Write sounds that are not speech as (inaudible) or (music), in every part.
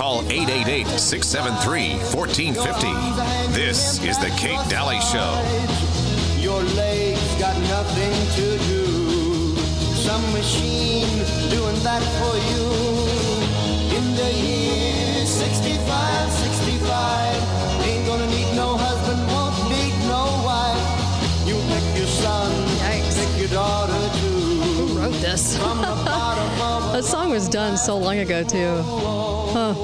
Call 888 673 1450. This is The Kate Dalley Show. Your legs got nothing to do. Some machine doing that for you. In the year 65, 65, this? (laughs) That song was done so long ago, too. Huh.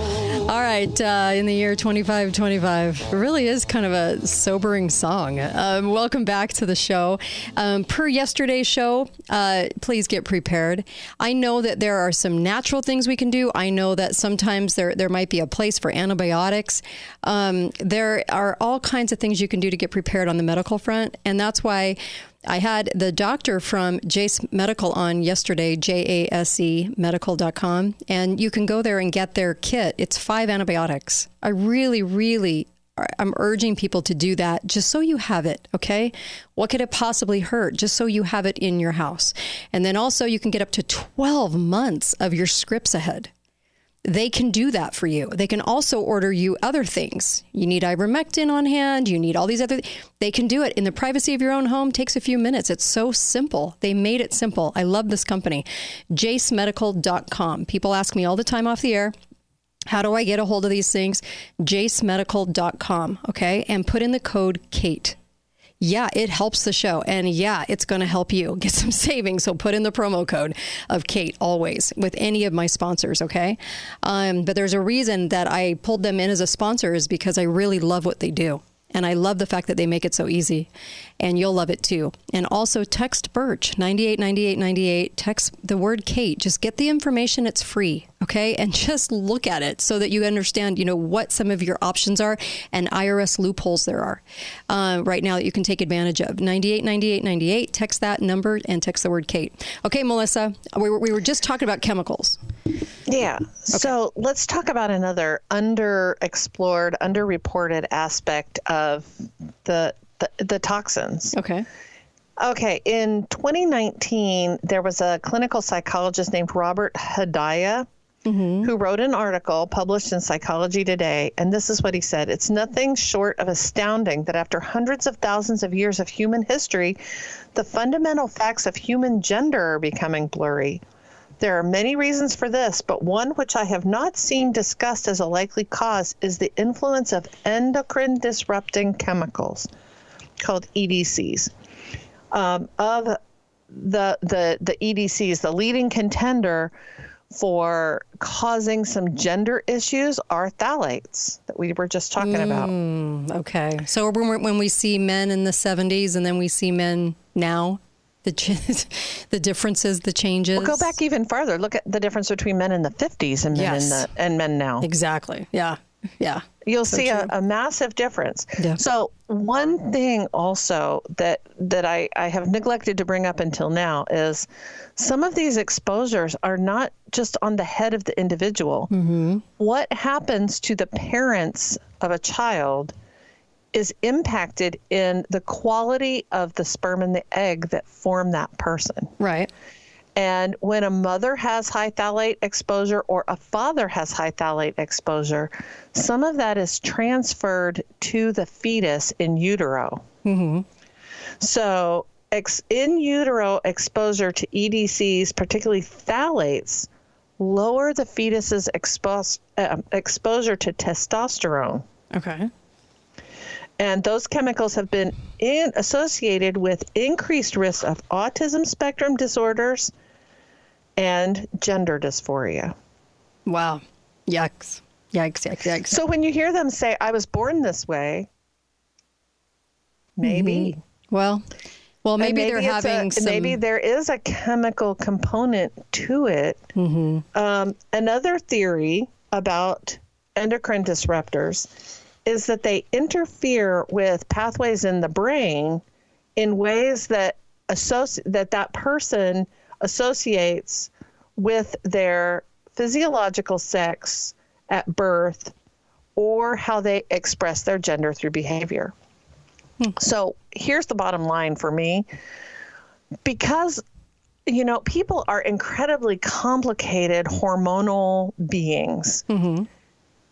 All right, uh, in the year 2525, it really is kind of a sobering song. Um, welcome back to the show. Um, per yesterday's show, uh, please get prepared. I know that there are some natural things we can do. I know that sometimes there there might be a place for antibiotics. Um, there are all kinds of things you can do to get prepared on the medical front, and that's why. I had the doctor from Jase Medical on yesterday, J A S E medical.com, and you can go there and get their kit. It's five antibiotics. I really, really, I'm urging people to do that just so you have it, okay? What could it possibly hurt? Just so you have it in your house. And then also, you can get up to 12 months of your scripts ahead they can do that for you. They can also order you other things. You need ivermectin on hand, you need all these other they can do it in the privacy of your own home. Takes a few minutes. It's so simple. They made it simple. I love this company. jasemedical.com. People ask me all the time off the air, how do I get a hold of these things? jasemedical.com, okay? And put in the code KATE yeah, it helps the show. And yeah, it's going to help you get some (laughs) savings. So put in the promo code of Kate always with any of my sponsors, okay? Um, but there's a reason that I pulled them in as a sponsor is because I really love what they do. And I love the fact that they make it so easy. And you'll love it too. And also text Birch 989898. Text the word Kate. Just get the information. It's free. Okay. And just look at it so that you understand, you know, what some of your options are and IRS loopholes there are uh, right now that you can take advantage of. 989898. Text that number and text the word Kate. Okay, Melissa, we were, we were just talking about chemicals. Yeah. okay. So let's talk about another underexplored, underreported aspect of the the, the toxins. Okay. Okay, in 2019, there was a clinical psychologist named Robert Hedaya who wrote an article published in Psychology Today, and this is what he said It's nothing short of astounding that after hundreds of thousands of years of human history, the fundamental facts of human gender are becoming blurry. There are many reasons for this, but one which I have not seen discussed as a likely cause is the influence of endocrine disrupting chemicals called EDCs. Um, of the the the EDCs, the leading contender for causing some gender issues are phthalates that we were just talking about. Mm, okay. So when, we when we see men in the 70s and then we see men now, the (laughs) the differences, the changes. Go back even farther. Look at the difference between men in the 50s and men Yes. in the and men now. Exactly. Yeah. Yeah. You'll So see a, a massive difference. Yeah. So one thing also that that I, I have neglected to bring up until now is some of these exposures are not just on the head of the individual. Mm-hmm. What happens to the parents of a child is impacted in the quality of the sperm and the egg that form that person. Right. And when a mother has high phthalate exposure or a father has high phthalate exposure, some of that is transferred to the fetus in utero. So, ex- in utero exposure to EDCs, particularly phthalates, lower the fetus's expos- uh, exposure to testosterone. Okay. And those chemicals have been in, associated with increased risk of autism spectrum disorders and gender dysphoria. Wow. Yikes. Yikes. Yikes. Yikes. So when you hear them say, I was born this way, maybe. well, well, And maybe, they're having a, some. maybe there is a chemical component to it. Mm-hmm. Um, another theory about endocrine disruptors is that they interfere with pathways in the brain in ways that associ- that that person associates with their physiological sex at birth or how they express their gender through behavior. Hmm. So here's the bottom line for me. Because, you know, people are incredibly complicated hormonal beings. Mm-hmm.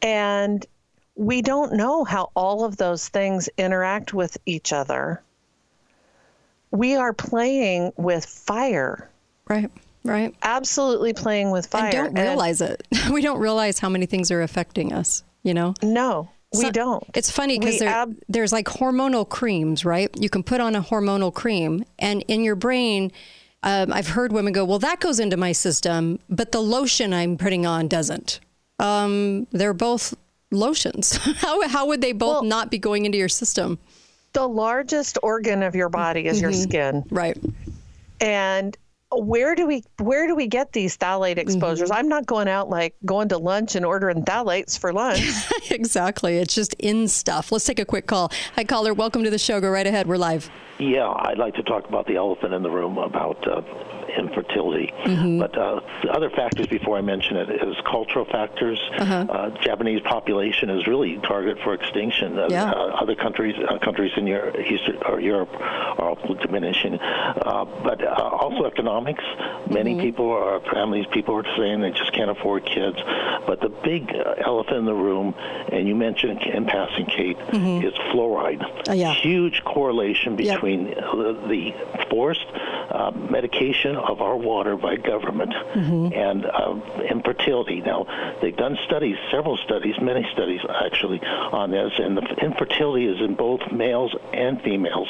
And we don't know how all of those things interact with each other. We are playing with fire. Right. Right. Absolutely playing with fire. And don't realize and, it. (laughs) we don't realize how many things are affecting us, you know? No. We so, don't. It's funny because there, ab- there's like hormonal creams, right? You can put on a hormonal cream, and in your brain, um, I've heard women go, "Well, that goes into my system, but the lotion I'm putting on doesn't." Um, they're both lotions. (laughs) how how would they both well, not be going into your system? The largest organ of your body is mm-hmm. your skin, right? And where do we where do we get these phthalate exposures? Mm-hmm. I'm not going out like going to lunch and ordering phthalates for lunch. (laughs) exactly. It's just in stuff. Let's take a quick call. Hi caller, welcome to the show. Go right ahead. We're live. Yeah, I'd like to talk about the elephant in the room about uh, infertility. Mm-hmm. But uh, other factors before I mention it is cultural factors. Uh-huh. Uh, Japanese population is really target for extinction. Uh, yeah. Uh, other countries, uh, countries in Europe, Eastern or Europe, are also diminishing. but also economics. Many mm-hmm. people, are families, people are saying they just can't afford kids. But the big elephant in the room, and you mentioned in passing, Kate, mm-hmm. is fluoride. yeah. Huge correlation between yep. the forced medication of our water by government mm-hmm. and uh, infertility. Now, they've done studies, several studies, many studies actually, on this, and the infertility is in both males and females.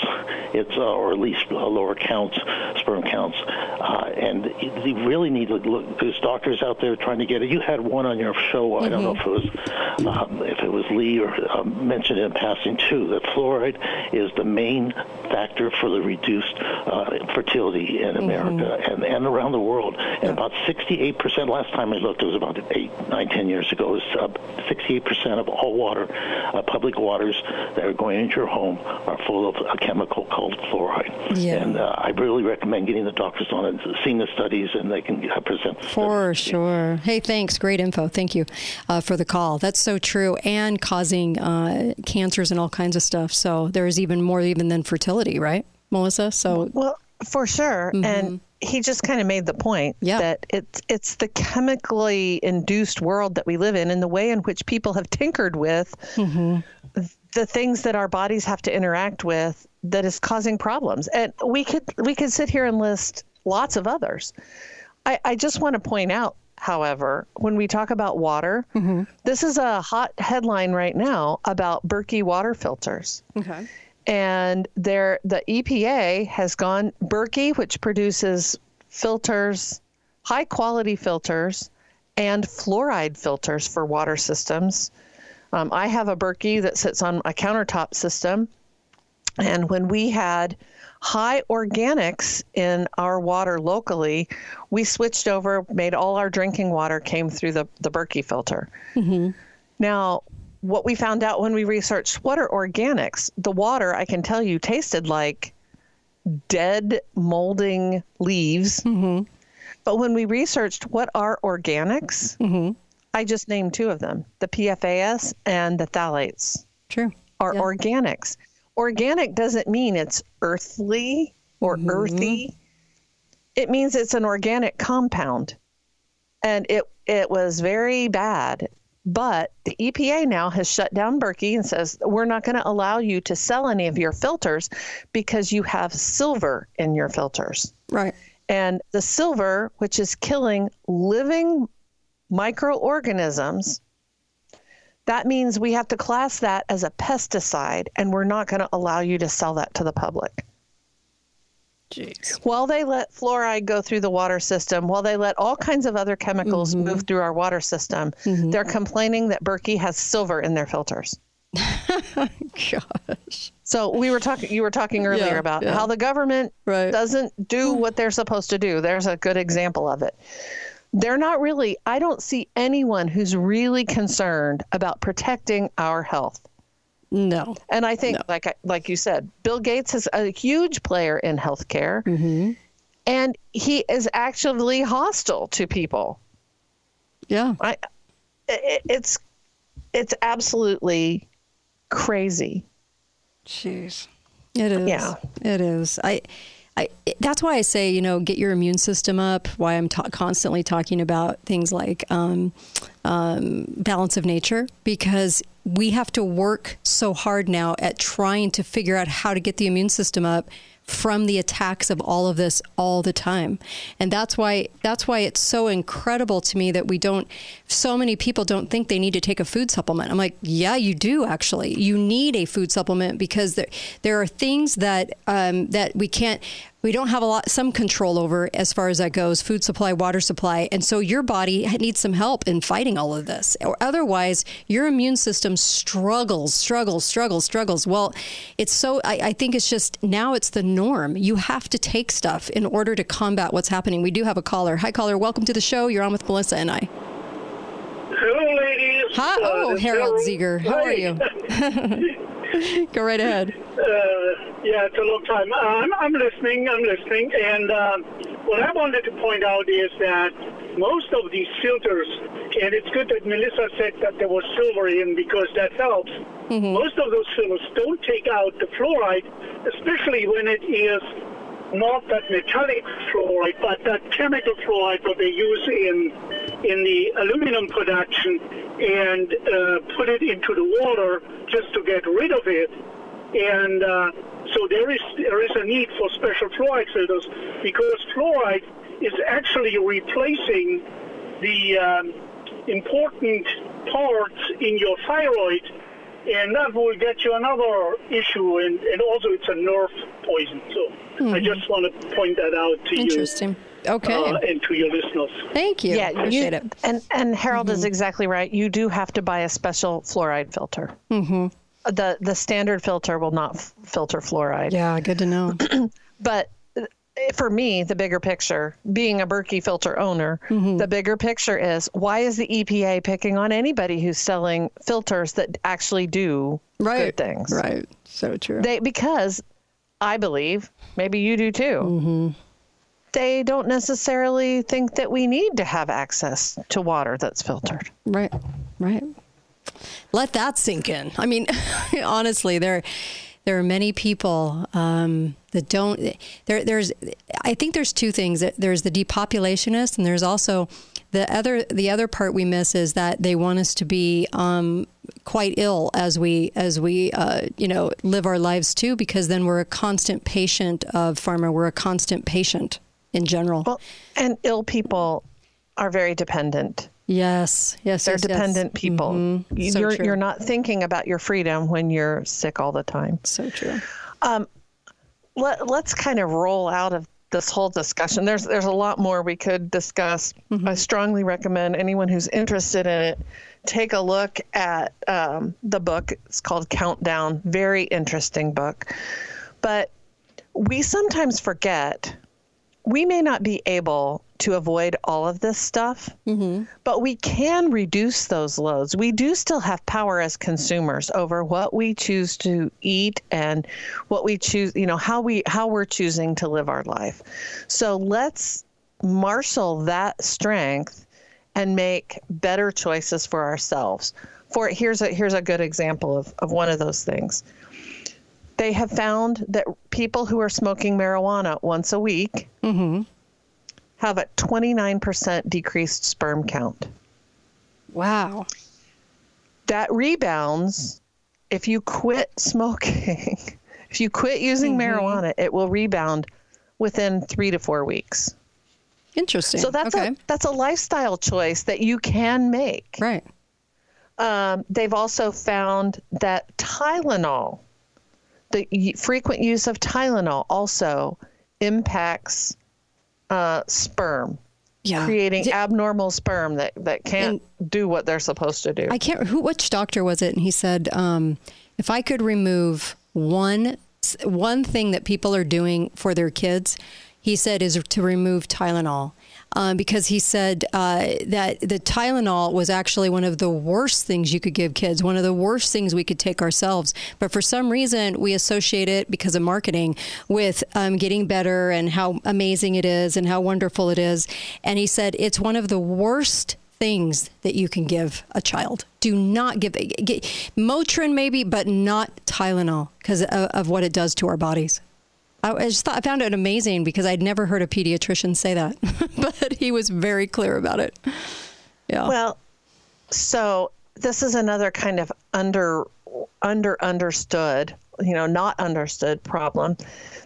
It's, uh, or at least lower counts, sperm counts. Uh, and you really need to look, there's doctors out there trying to get it. You had one on your show, mm-hmm. I don't know if it was, um, if it was Lee or um, mentioned in passing too, that fluoride is the main factor for the reduced uh, fertility in America. Mm-hmm and, and around the world. And about 68%, last time I looked, it was about eight, nine, ten years ago, was uh, 68% of all water, uh, public waters that are going into your home are full of a chemical called fluoride. Yeah. And uh, I really recommend getting the doctors on and seeing the studies, and they can uh, present. For sure. Hey, thanks. Great info. Thank you uh, for the call. That's so true, and causing uh, cancers and all kinds of stuff. So there's even more even than fertility, right? Melissa. So well, for sure. Mm-hmm. And he just kind of made the point yeah. that it's it's the chemically induced world that we live in and the way in which people have tinkered with mm-hmm. the things that our bodies have to interact with that is causing problems. And we could we could sit here and list lots of others. I, I just want to point out, however, when we talk about water, mm-hmm. this is a hot headline right now about Berkey water filters. Okay and there the EPA has gone Berkey, which produces filters, high quality filters, and fluoride filters for water systems. Um, I have a Berkey that sits on a countertop system, and when we had high organics in our water locally, we switched over, made all our drinking water came through the the Berkey filter. Mm-hmm. Now, what we found out when we researched what are organics, the water, I can tell you, tasted like dead, molding leaves. Mm-hmm. But when we researched what are organics, mm-hmm. I just named two of them the PFAS and the phthalates. True. Are organics. Organic doesn't mean it's earthly or mm-hmm. earthy, it means it's an organic compound. And it, it was very bad but the EPA now has shut down Berkey and says we're not going to allow you to sell any of your filters because you have silver in your filters. Right. And the silver, which is killing living microorganisms, that means we have to class that as a pesticide and we're not going to allow you to sell that to the public. Jeez. While they let fluoride go through the water system, while they let all kinds of other chemicals mm-hmm. move through our water system, mm-hmm. they're complaining that Berkey has silver in their filters. (laughs) Gosh. So we were talking. You were talking earlier yeah, about yeah. how the government right. doesn't do what they're supposed to do. There's a good example of it. They're not really. I don't see anyone who's really concerned about protecting our health. No. And I think, no. like I, like you said, Bill Gates is a huge player in healthcare, mm-hmm. and he is actually hostile to people. Yeah. I, it, it's it's absolutely crazy. Jeez. It is. Yeah. It is. I I, that's why I say, you know, get your immune system up. Why I'm ta- constantly talking about things like um, um, balance of nature, because we have to work so hard now at trying to figure out how to get the immune system up from the attacks of all of this all the time. And that's why that's why it's so incredible to me that we don't so many people don't think they need to take a food supplement. I'm like, yeah, you do actually. You need a food supplement because there there are things that um, that we can't we don't have a lot some control over as far as that goes food supply water supply. And so your body needs some help in fighting all of this. Or otherwise your immune system struggles struggles struggles struggles. Well it's so I, I think it's just now it's the norm. You have to take stuff in order to combat what's happening. We do have a caller. Hi caller. Welcome to the show. You're on with melissa and i. Hello, ladies. hi. Uh, oh is harold ziegler how are you? (laughs) go right ahead. Uh, yeah, it's a long time. Uh, I'm, I'm listening. I'm listening. And um, what I wanted to point out is that most of these filters, and it's good that Melissa said that there was silver in because that helps. Most of those filters don't take out the fluoride, especially when it is not that metallic fluoride, but that chemical fluoride that they use in in the aluminum production and uh, put it into the water just to get rid of it. And uh, so there is there is a need for special fluoride filters because fluoride is actually replacing the um, important parts in your thyroid, and that will get you another issue. And, and also, it's a nerve poison. So I just want to point that out to interesting you Interesting okay uh, and to your listeners. thank you Yeah, appreciate you, it and and Harold is exactly right. You do have to buy a special fluoride filter. Mm-hmm. The the standard filter will not f- filter fluoride. yeah good to know (clears throat) But uh, for me, the bigger picture, being a Berkey filter owner, Mm-hmm. the bigger picture is why is the EPA picking on anybody who's selling filters that actually do right good things? right so true They because I believe maybe you do too. Mm-hmm. They don't necessarily think that we need to have access to water that's filtered. Right, right. Let that sink in. I mean, (laughs) honestly, there there are many people um, that don't. There, there's. I think there's two things. There's the depopulationist, and there's also the other. The other part we miss is that they want us to be um, quite ill as we as we uh, you know live our lives too, because then we're a constant patient of pharma. We're a constant patient in general. Well, and ill people are very dependent. Yes, yes, They're yes, yes. dependent people. Mm-hmm. You- So you're true. you're not thinking about your freedom when you're sick all the time. So true. Um, let, let's kind of roll out of this whole discussion. There's there's a lot more we could discuss. Mm-hmm. I strongly recommend anyone who's interested in it take a look at um, the book. It's called Countdown. Very interesting book. But we sometimes forget we may not be able to avoid all of this stuff, mm-hmm. but we can reduce those loads. We do still have power as consumers over what we choose to eat and what we choose, you know, how we how we're choosing to live our life. So let's marshal that strength and make better choices for ourselves. For here's a here's a good example of, of one of those things. They have found that people who are smoking marijuana once a week have a 29% decreased sperm count. Wow. That rebounds if you quit smoking. (laughs) if you quit using marijuana, it will rebound within 3 to 4 weeks. Interesting. So that's okay. a that's a lifestyle choice that you can make. right. Um, they've also found that Tylenol, the frequent use of Tylenol, also impacts uh, sperm, Yeah. creating Di- abnormal sperm that, that can't do what they're supposed to do. I can't. Who? Which doctor was it? And he said, um, if I could remove one one thing that people are doing for their kids, he said is to remove Tylenol. Um, because he said uh, that the Tylenol was actually one of the worst things you could give kids, one of the worst things we could take ourselves. But for some reason, we associate it because of marketing with um, getting better and how amazing it is and how wonderful it is. And he said it's one of the worst things that you can give a child. Do not give get, Motrin maybe, but not Tylenol because of, of what it does to our bodies. I just thought I found it amazing because I'd never heard a pediatrician say that, (laughs) but he was very clear about it. Yeah. Well, so this is another kind of under under understood, you know, not understood problem.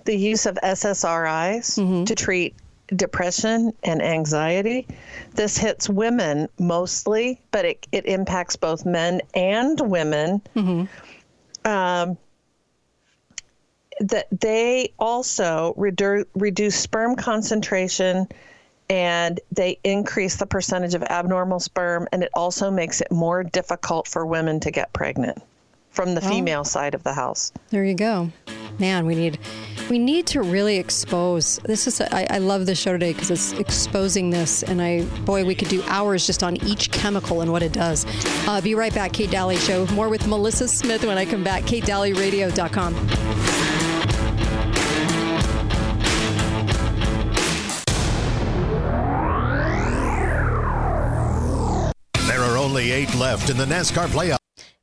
The use of SSRIs to treat depression and anxiety. This hits women mostly, but it, it impacts both men and women. Um, that they also redu- reduce sperm concentration and they increase the percentage of abnormal sperm and it also makes it more difficult for women to get pregnant from the female side of the house There you go. Man, we need we need to really expose. This is I, I love this show today because it's exposing this, and I boy, we could do hours just on each chemical and what it does. Uh, be right back, Kate Dalley Show. More with Melissa Smith when I come back. KateDalleyRadio.com. left in the NASCAR playoff.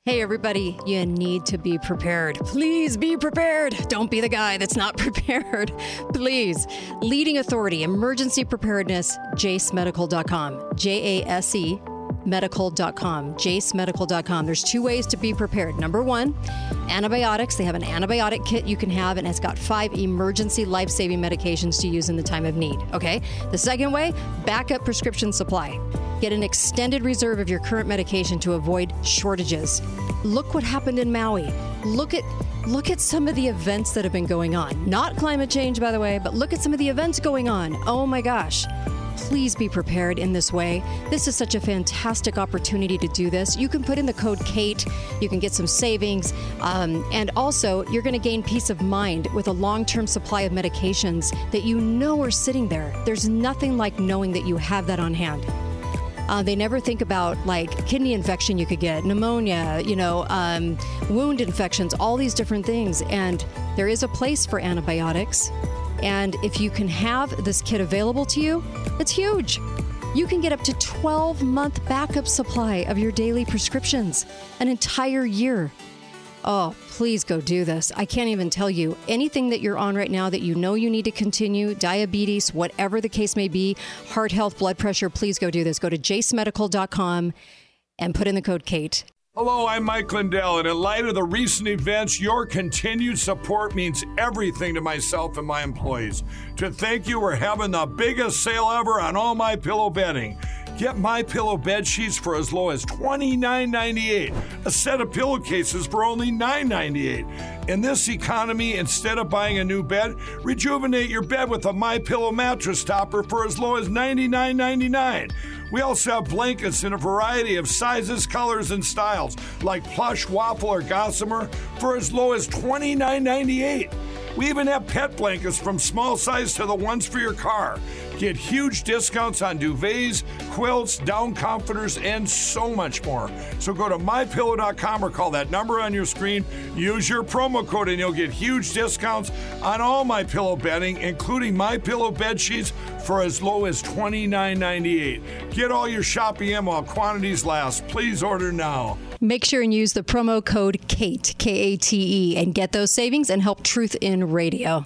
Hey, everybody, you need to be prepared. Please be prepared. Don't be the guy that's not (laughs) prepared. Please. Leading authority, emergency preparedness, jasemedical.com. J A S E medical.com, jasemedical.com. There's two ways to be prepared. Number one, antibiotics. They have an antibiotic kit you can have, and it's got five emergency life saving medications to use in the time of need. Okay? The second way, backup prescription supply. Get an extended reserve of your current medication to avoid shortages. Look what happened in Maui. Look at look at some of the events that have been going on. Not climate change by the way, but look at some of the events going on. Oh my gosh. Please be prepared in this way. This is such a fantastic opportunity to do this. You can put in the code KATE, you can get some savings, um, and also you're going to gain peace of mind with a long term supply of medications that you know are sitting there. There's nothing like knowing that you have that on hand. Uh, they never think about like kidney infection you could get, pneumonia, you know, um, wound infections, all these different things. And there is a place for antibiotics. And if you can have this kit available to you, it's huge. You can get up to 12 month backup supply of your daily prescriptions, an entire year. Oh, please go do this. I can't even tell you anything that you're on right now that you know you need to continue, diabetes, whatever the case may be, heart health, blood pressure, please go do this. Go to jasemedical.com and put in the code KATE. Hello, I'm Mike Lindell, and in light of the recent events, your continued support means everything to myself and my employees. To thank you, we're having the biggest sale ever on all my pillow bedding. Get my pillow bed sheets for as low as $29.98. A set of pillowcases for only $9.98. In this economy, instead of buying a new bed, rejuvenate your bed with a My Pillow mattress topper for as low as $99.99. We also have blankets in a variety of sizes, colors, and styles, like plush, waffle, or gossamer, for as low as $29.98. We even have pet blankets from small size to the ones for your car. Get huge discounts on duvets, quilts, down comforters, and so much more. So go to mypillow.com or call that number on your screen. Use your promo code and you'll get huge discounts on all my pillow bedding, including my pillow bed sheets for as low as $29.98. Get all your shopping in while quantities last. Please order now. Make sure and use the promo code KATE, K A T E, and get those savings and help Truth in Radio.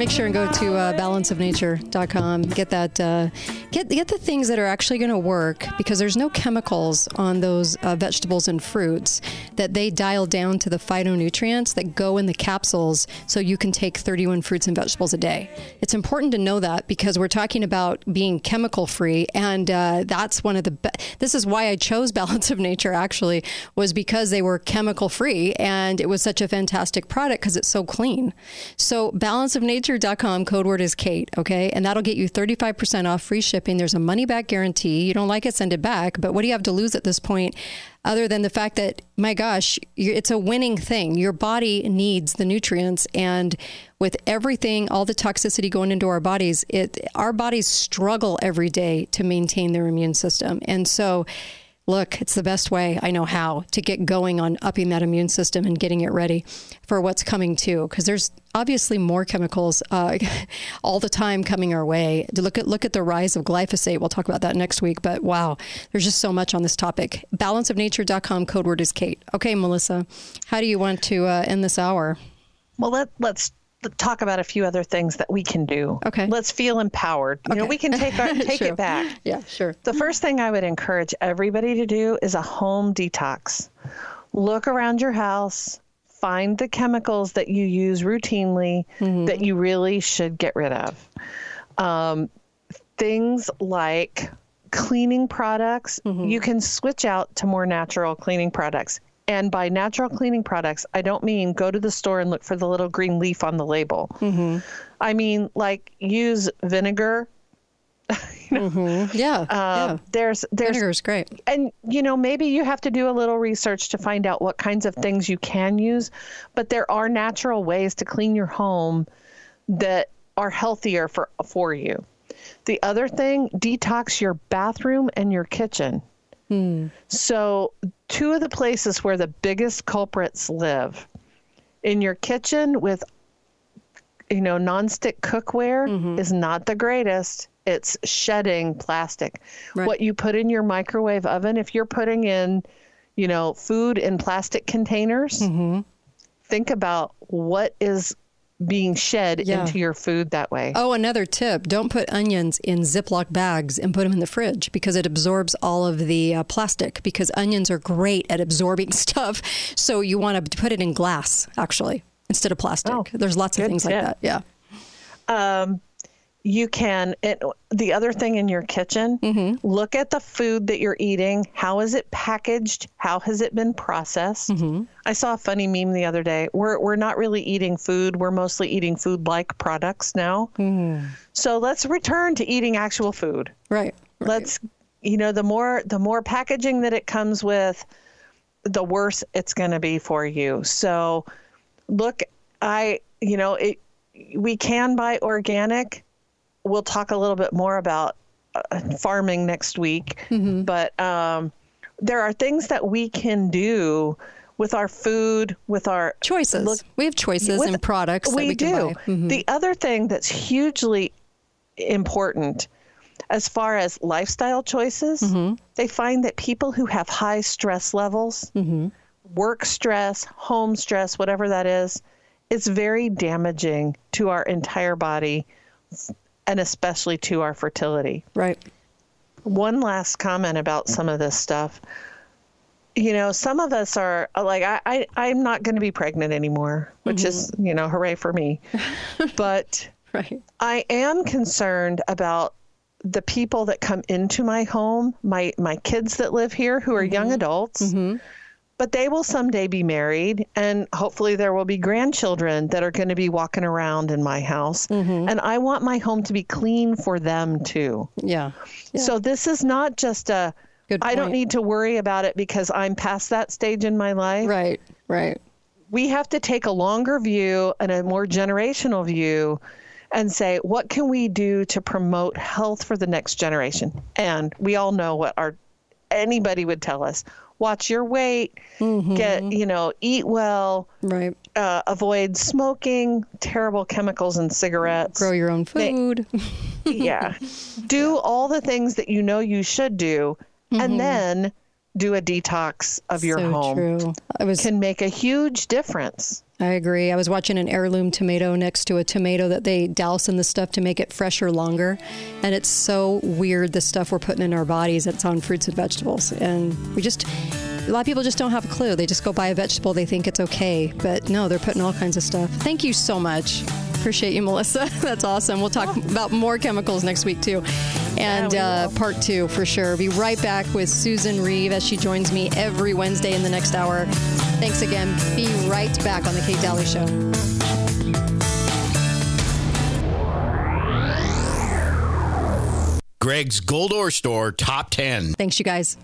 Make sure and go to uh, balanceofnature.com. Get that. Uh, get get the things that are actually going to work because there's no chemicals on those uh, vegetables and fruits that they dial down to the phytonutrients that go in the capsules, so you can take 31 fruits and vegetables a day. It's important to know that because we're talking about being chemical free, and uh, that's one of the. Be- this is why I chose (laughs) Balance of Nature. Actually, was because they were chemical free, and it was such a fantastic product because it's so clean. So balanceofnature.com code word is Kate, okay? And that'll get you 35% off free shipping. There's a money back guarantee. You don't like it, send it back. But what do you have to lose at this point? Other than the fact that, my gosh, it's a winning thing. Your body needs the nutrients, and with everything, all the toxicity going into our bodies, it our bodies struggle every day to maintain their immune system. And so, look, it's the best way I know how to get going on upping that immune system and getting it ready for what's coming too. Because there's obviously more chemicals uh, (laughs) all the time coming our way. Look at look at the rise of glyphosate. We'll talk about that next week. But wow, there's just so much on this topic. Balanceofnature.com. Code word is Kate. Okay, Melissa, how do you want to uh, end this hour? Well, let let's talk about a few other things that we can do. Okay. Let's feel empowered. You know, we can take our (laughs) take it back. Yeah, sure. The first thing I would encourage everybody to do is a home detox. Look around your house, find the chemicals that you use routinely that you really should get rid of. Um, things like cleaning products, you can switch out to more natural cleaning products. And by natural cleaning products, I don't mean go to the store and look for the little green leaf on the label. Mm-hmm. I mean, like use vinegar. (laughs) Mm-hmm. Yeah, Uh, yeah. There's there's Vinegar is great. and you know maybe you have to do a little research to find out what kinds of things you can use but there are natural ways to clean your home that are healthier for for you the other thing detox your bathroom and your kitchen hmm. so two of the places where the biggest culprits live. In your kitchen with you know nonstick cookware mm-hmm. is not the greatest. It's shedding plastic. Right. what you put in your microwave oven if you're putting in you know food in plastic containers mm-hmm. think about what is being shed Yeah. into your food that way Oh, another tip don't put onions in Ziploc bags and put them in the fridge because it absorbs all of the uh, plastic because onions are great at absorbing (laughs) stuff. So you want to put it in glass, actually, instead of plastic. Oh, There's lots of things like that. Yeah. You can it, the other thing in your kitchen Mm-hmm. look at the food that you're eating how is it packaged how has it been processed Mm-hmm. i saw a funny meme the other day we're, we're not really eating food we're mostly eating food like products now Mm-hmm. so let's return to eating actual food Right. right. let's you know the more the more packaging that it comes with the worse it's going to be for you so look i you know it we can buy organic we'll talk a little bit more about uh, farming next week but um, there are things that we can do with our food with our choices. look- we have choices and products that we can do. buy. Mhm. The other thing that's hugely important as far as lifestyle choices, Mm-hmm. they find that people who have high stress levels, Mm-hmm. work stress, home stress, whatever that is, it's very damaging to our entire body and especially to our fertility Right. one last comment about some of this stuff. You know, some of us are like, I, I I'm not going to be pregnant anymore, which is, mm-hmm. you know, hooray for me. (laughs) but Right. I am concerned about the people that come into my home, my my kids that live here who are young mm-hmm. adults. Mm-hmm. But they will someday be married, and hopefully there will be grandchildren that are going to be walking around in my house. Mm-hmm. And I want my home to be clean for them too. Yeah. Yeah. So this is not just a Good I don't need to worry about it because I'm past that stage in my life. Right. Right. We have to take a longer view and a more generational view and say what can we do to promote health for the next generation? And we all know what our anybody would tell us. Watch your weight, Mm-hmm. get, you know, eat well, Right. uh, avoid smoking, terrible chemicals in cigarettes. Grow your own They- food. (laughs) yeah. Do all the things that you know you should do, and then do a detox of your Mm-hmm. so home. true. I was Can make a huge difference. I agree. I was watching an heirloom tomato next to a tomato that they douse in the stuff to make it fresher longer. And it's so weird the stuff we're putting in our bodies that's on fruits and vegetables. And we just, a lot of people just don't have a clue. They just go buy a vegetable, they think it's okay. But no, they're putting all kinds of stuff. Thank you so much. Appreciate you, Melissa. (laughs) That's awesome. We'll talk about more chemicals next week, too. And we uh, part two for sure. Be right back with Susan Reeve as she joins me every Wednesday in the next hour. Thanks again. Be right back on The Kate Dalley Show. Greg's Gold Ore Store Top 10. Thanks, you guys.